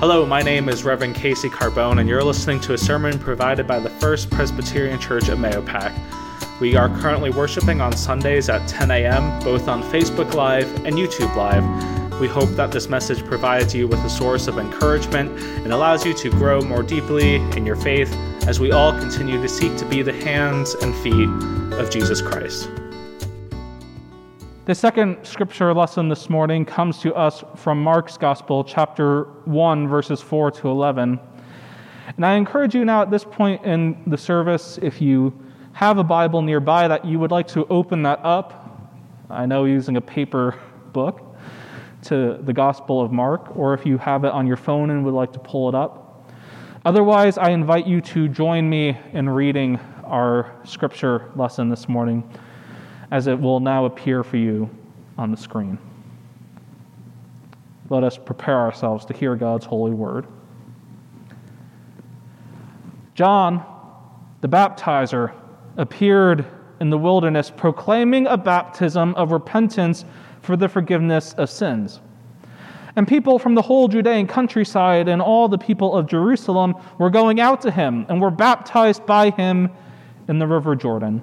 Hello, my name is Reverend Casey Carbone, and you're listening to a sermon provided by the First Presbyterian Church at Mahopac. We are currently worshiping on Sundays at 10 a.m., both on Facebook Live and YouTube Live. We hope that this message provides you with a source of encouragement and allows you to grow more deeply in your faith as we all continue to seek to be the hands and feet of Jesus Christ. The second scripture lesson this morning comes to us from Mark's Gospel, chapter 1, verses 4 to 11. And I encourage you now at this point in the service, if you have a Bible nearby, that you would like to open that up. I know using a paper book to the Gospel of Mark, or if you have it on your phone and would like to pull it up. Otherwise, I invite you to join me in reading our scripture lesson this morning as it will now appear for you on the screen. Let us prepare ourselves to hear God's holy word. John, the baptizer, appeared in the wilderness proclaiming a baptism of repentance for the forgiveness of sins. And people from the whole Judean countryside and all the people of Jerusalem were going out to him and were baptized by him in the river Jordan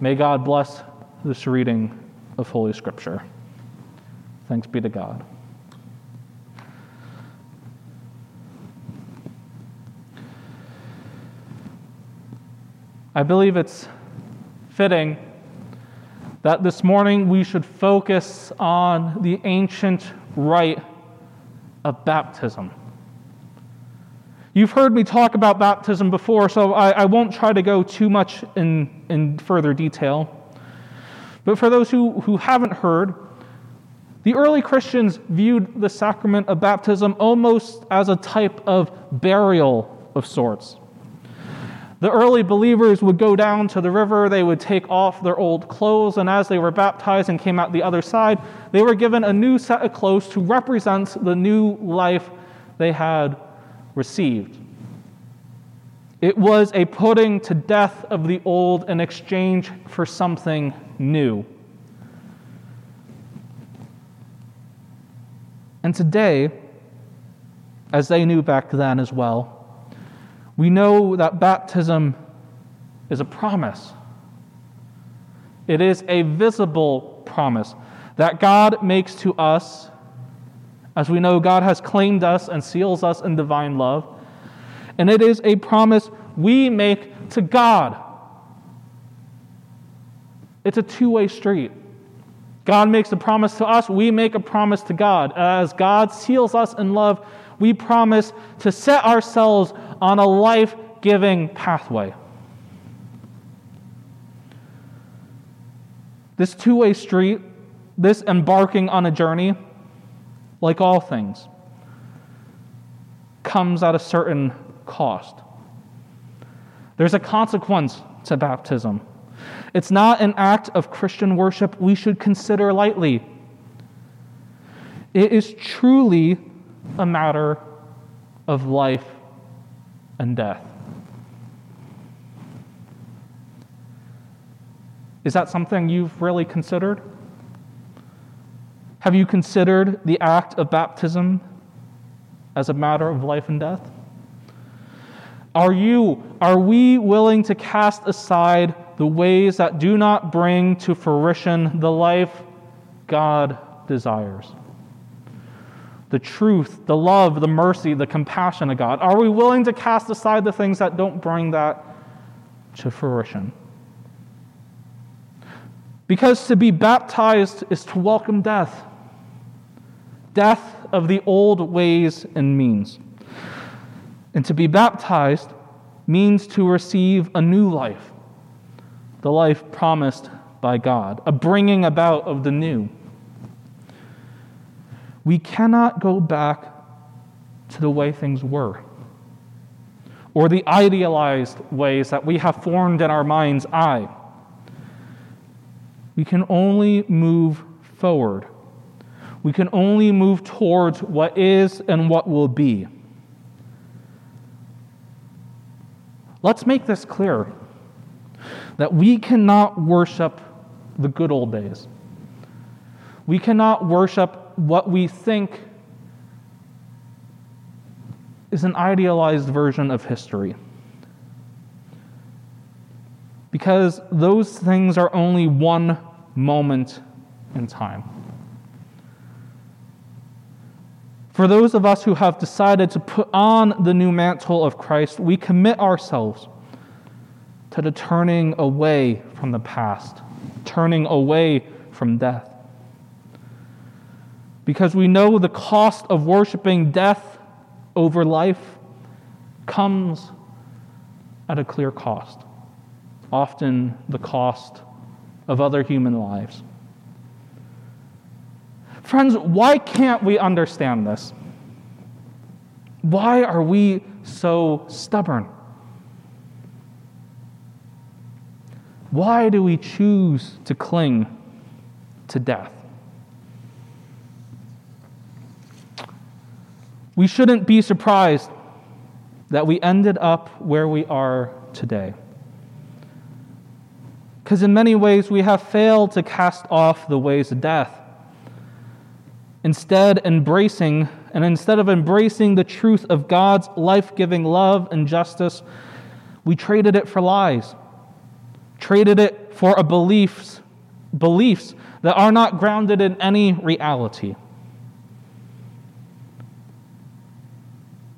May God bless this reading of Holy Scripture. Thanks be to God. I believe it's fitting that this morning we should focus on the ancient rite of baptism. You've heard me talk about baptism before, so I, I, won't try to go too much in, in further detail. But for those who, who haven't heard, the early Christians viewed the sacrament of baptism almost as a type of burial of sorts. The early believers would go down to the river, they would take off their old clothes, and as they were baptized and came out the other side, they were given a new set of clothes to represent the new life they had received. It was a putting to death of the old in exchange for something new. And today, as they knew back then as well, we know that baptism is a promise. It is a visible promise that God makes to us as we know, God has claimed us and seals us in divine love. And it is a promise we make to God. It's a two way street. God makes a promise to us, we make a promise to God. As God seals us in love, we promise to set ourselves on a life giving pathway. This two way street, this embarking on a journey, like all things, comes at a certain cost. There's a consequence to baptism. It's not an act of Christian worship we should consider lightly. It is truly a matter of life and death. Is that something you've really considered? Have you considered the act of baptism as a matter of life and death? Are you, are we willing to cast aside the ways that do not bring to fruition the life God desires? The truth, the love, the mercy, the compassion of God. Are we willing to cast aside the things that don't bring that to fruition? Because to be baptized is to welcome death death of the old ways and means. And to be baptized means to receive a new life, the life promised by God, a bringing about of the new. We cannot go back to the way things were or the idealized ways that we have formed in our mind's eye. We can only move forward. We can only move towards what is and what will be. Let's make this clear that we cannot worship the good old days. We cannot worship what we think is an idealized version of history. Because those things are only one moment in time. For those of us who have decided to put on the new mantle of Christ, we commit ourselves to the turning away from the past, turning away from death. Because we know the cost of worshiping death over life comes at a clear cost, often the cost of other human lives. Friends, why can't we understand this? Why are we so stubborn? Why do we choose to cling to death? We shouldn't be surprised that we ended up where we are today. Because in many ways, we have failed to cast off the ways of death instead embracing and instead of embracing the truth of God's life-giving love and justice, we traded it for lies. Traded it for a beliefs beliefs that are not grounded in any reality.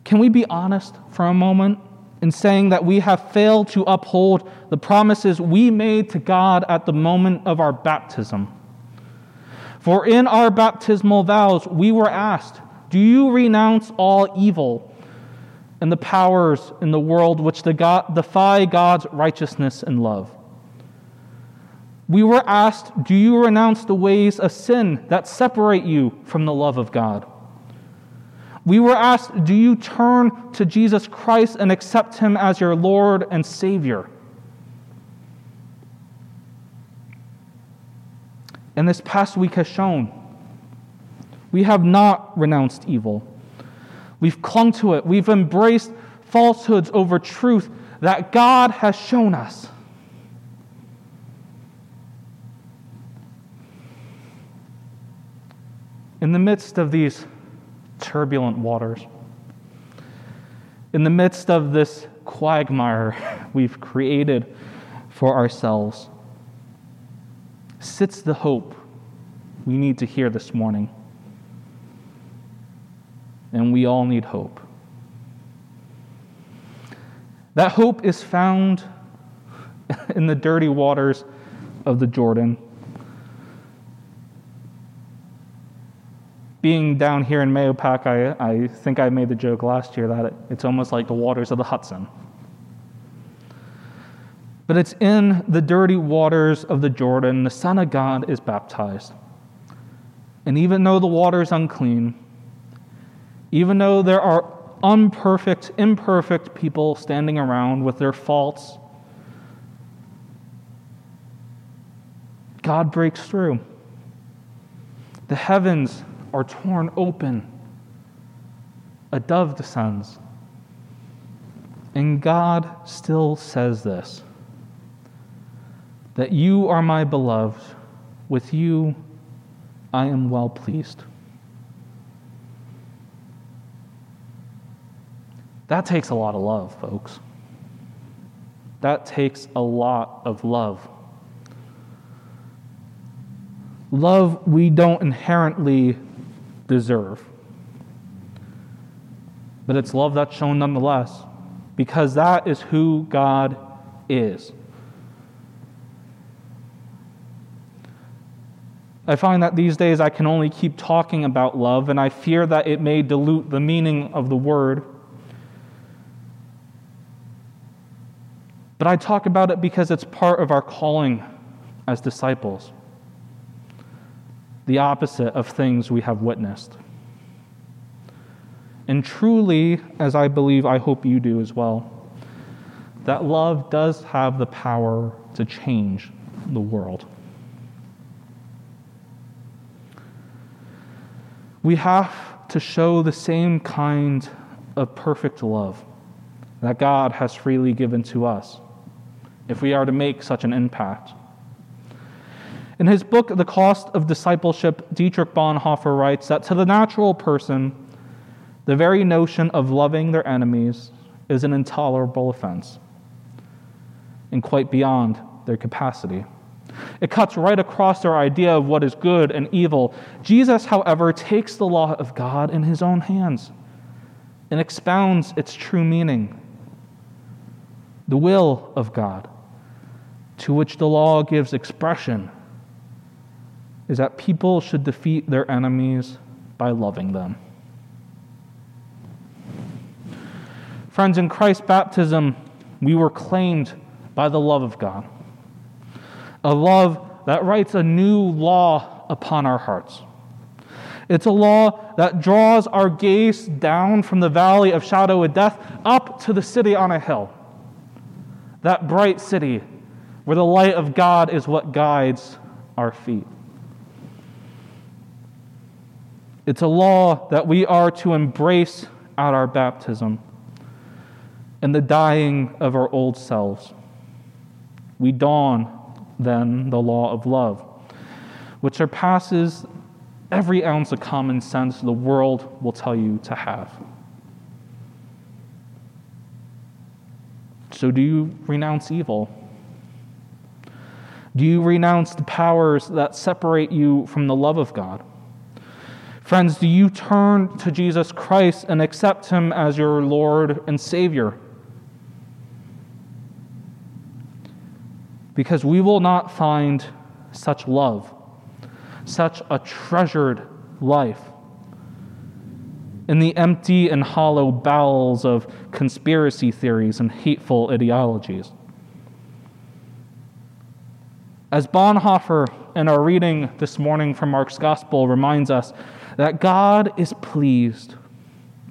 Can we be honest for a moment in saying that we have failed to uphold the promises we made to God at the moment of our baptism? For in our baptismal vows, we were asked, Do you renounce all evil and the powers in the world which defy God's righteousness and love? We were asked, Do you renounce the ways of sin that separate you from the love of God? We were asked, Do you turn to Jesus Christ and accept him as your Lord and Savior? And this past week has shown. We have not renounced evil. We've clung to it. We've embraced falsehoods over truth that God has shown us. In the midst of these turbulent waters, in the midst of this quagmire we've created for ourselves, sits the hope we need to hear this morning. And we all need hope. That hope is found in the dirty waters of the Jordan. Being down here in Mahopac, I, I think I made the joke last year that it's almost like the waters of the Hudson. But it's in the dirty waters of the Jordan the Son of God is baptized. And even though the water is unclean, even though there are unperfect, imperfect people standing around with their faults, God breaks through. The heavens are torn open. A dove descends. And God still says this that you are my beloved. With you I am well pleased. That takes a lot of love, folks. That takes a lot of love. love we don't inherently deserve. But it's love that's shown nonetheless, because that is who God is. I find that these days I can only keep talking about love, and I fear that it may dilute the meaning of the word. But I talk about it because it's part of our calling as disciples, the opposite of things we have witnessed. And truly, as I believe, I hope you do as well, that love does have the power to change the world. We have to show the same kind of perfect love that God has freely given to us if we are to make such an impact. In his book, The Cost of Discipleship, Dietrich Bonhoeffer writes that to the natural person, the very notion of loving their enemies is an intolerable offense and quite beyond their capacity. It cuts right across their idea of what is good and evil. Jesus, however, takes the law of God in his own hands and expounds its true meaning the will of God, to which the law gives expression, is that people should defeat their enemies by loving them. Friends, in Christ's baptism, we were claimed by the love of God a love that writes a new law upon our hearts. It's a law that draws our gaze down from the valley of shadow of death up to the city on a hill. That bright city where the light of God is what guides our feet. It's a law that we are to embrace at our baptism and the dying of our old selves. We dawn than the law of love, which surpasses every ounce of common sense the world will tell you to have. So, do you renounce evil? Do you renounce the powers that separate you from the love of God? Friends, do you turn to Jesus Christ and accept him as your Lord and Savior? Because we will not find such love, such a treasured life in the empty and hollow bowels of conspiracy theories and hateful ideologies. As Bonhoeffer in our reading this morning from Mark's Gospel reminds us, that God is pleased.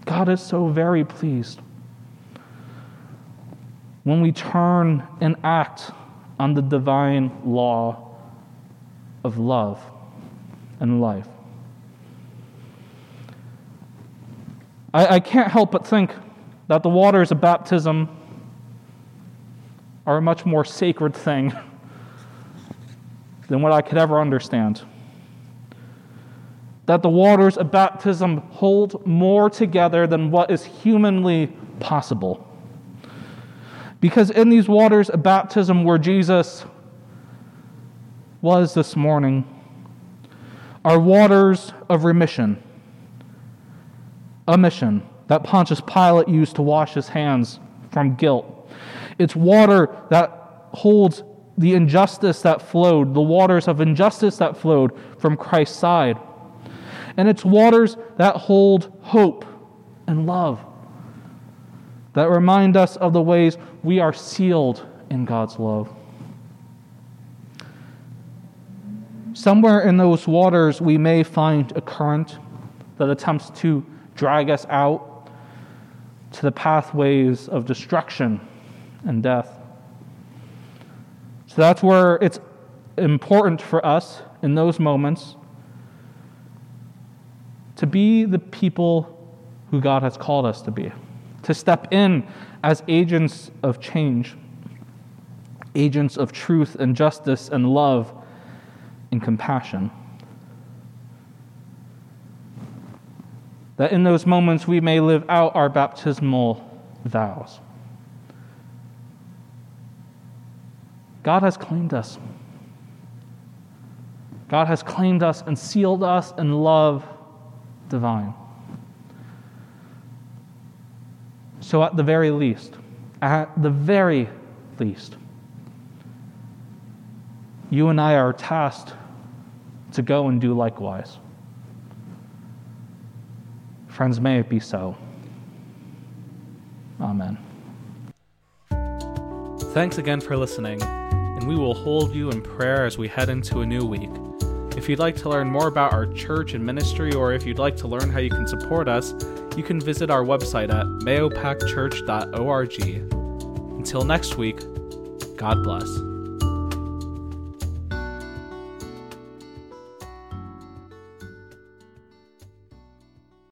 God is so very pleased when we turn and act on the divine law of love and life. I, I can't help but think that the waters of baptism are a much more sacred thing than what I could ever understand. That the waters of baptism hold more together than what is humanly possible. Because in these waters of baptism where Jesus was this morning are waters of remission, a mission that Pontius Pilate used to wash his hands from guilt. It's water that holds the injustice that flowed, the waters of injustice that flowed from Christ's side. And it's waters that hold hope and love that remind us of the ways we are sealed in God's love. Somewhere in those waters, we may find a current that attempts to drag us out to the pathways of destruction and death. So that's where it's important for us in those moments to be the people who God has called us to be to step in as agents of change, agents of truth and justice and love and compassion. That in those moments we may live out our baptismal vows. God has claimed us. God has claimed us and sealed us in love divine. So, at the very least, at the very least, you and I are tasked to go and do likewise. Friends, may it be so. Amen. Thanks again for listening, and we will hold you in prayer as we head into a new week. If you'd like to learn more about our church and ministry, or if you'd like to learn how you can support us, you can visit our website at mahopacchurch.org. Until next week, God bless.